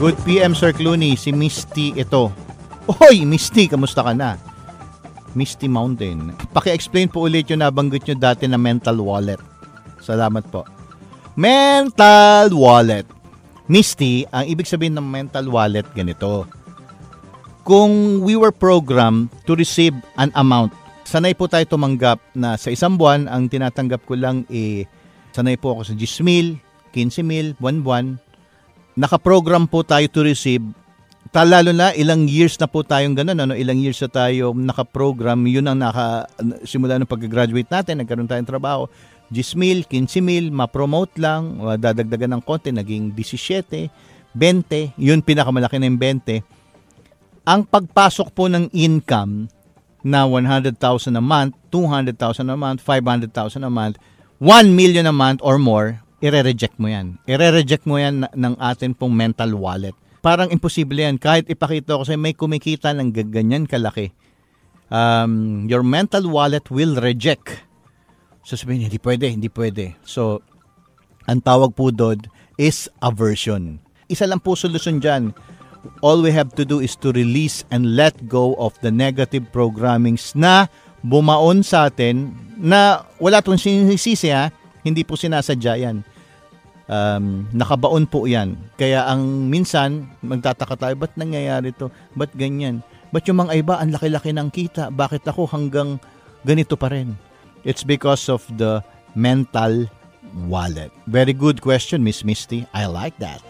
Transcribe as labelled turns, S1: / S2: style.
S1: Good PM, Sir Clooney. Si Misty ito. Hoy, Misty, kamusta ka na? Misty Mountain. Paki-explain po ulit yung nabanggit nyo dati na mental wallet. Salamat po. Mental wallet. Misty, ang ibig sabihin ng mental wallet ganito. Kung we were programmed to receive an amount, sanay po tayo tumanggap na sa isang buwan, ang tinatanggap ko lang eh, sanay po ako sa 10 mil, 15 mil, buwan-buwan, nakaprogram po tayo to receive lalo na ilang years na po tayong ganun ano ilang years na tayo naka-program yun ang naka simula ng pag-graduate natin nagkaroon tayong trabaho 10 mil, 15 mil, ma-promote lang, dadagdagan ng konti, naging 17, 20, yun pinakamalaki na yung 20. Ang pagpasok po ng income na 100,000 a month, 200,000 a month, 500,000 a month, 1 million a month or more, ire-reject mo yan. Ire-reject mo yan ng atin pong mental wallet. Parang imposible yan. Kahit ipakita ko sa'yo, may kumikita ng ganyan kalaki. Um, your mental wallet will reject. So sabihin, hindi pwede, hindi pwede. So, ang tawag po doon is aversion. Isa lang po solusyon dyan. All we have to do is to release and let go of the negative programmings na bumaon sa atin na wala itong sinisisi ha, hindi po sinasadya yan um, nakabaon po yan. Kaya ang minsan, magtataka tayo, ba't nangyayari to? Ba't ganyan? Ba't yung mga iba, ang laki-laki ng kita? Bakit ako hanggang ganito pa rin? It's because of the mental wallet. Very good question, Miss Misty. I like that.